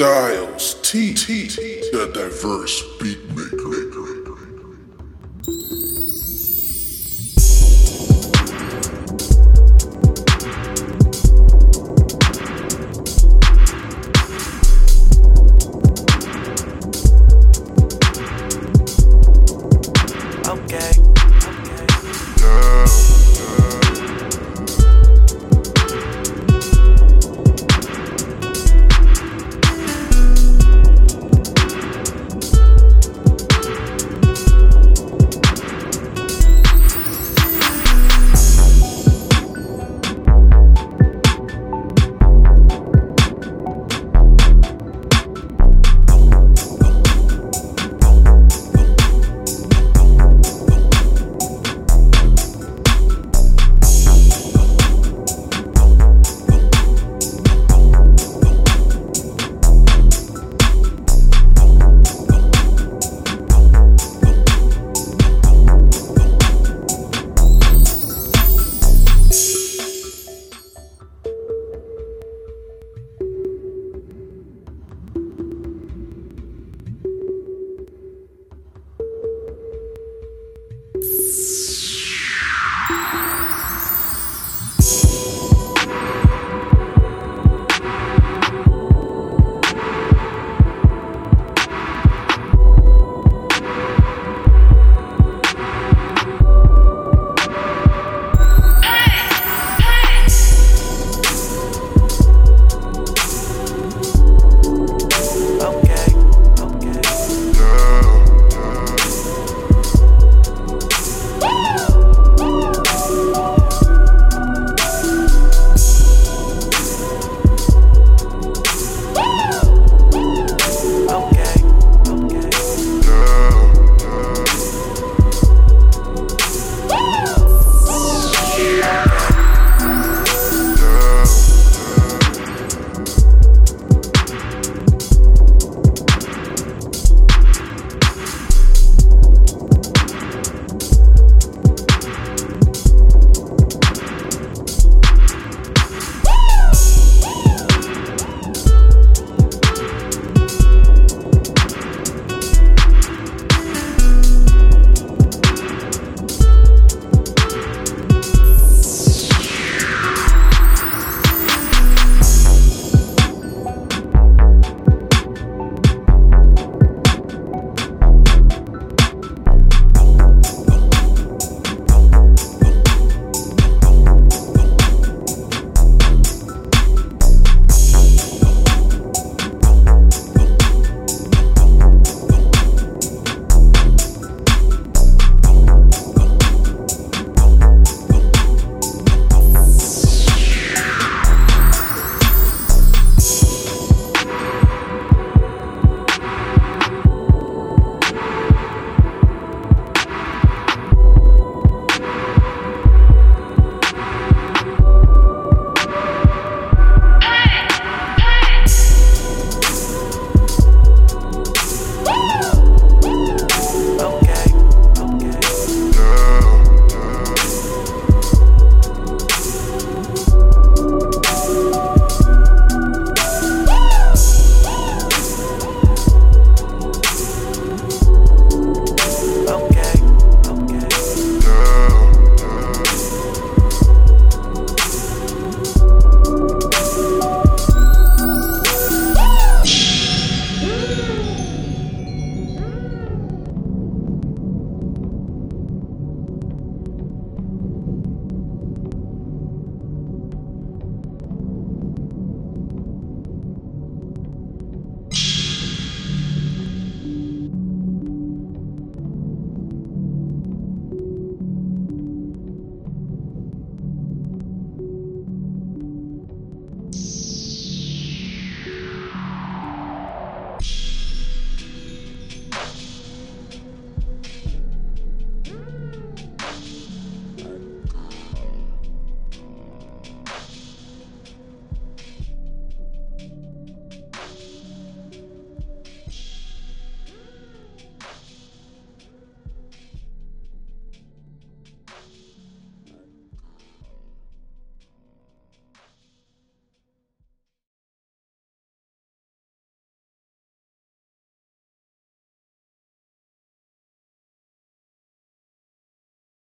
Styles T T the diverse beat し!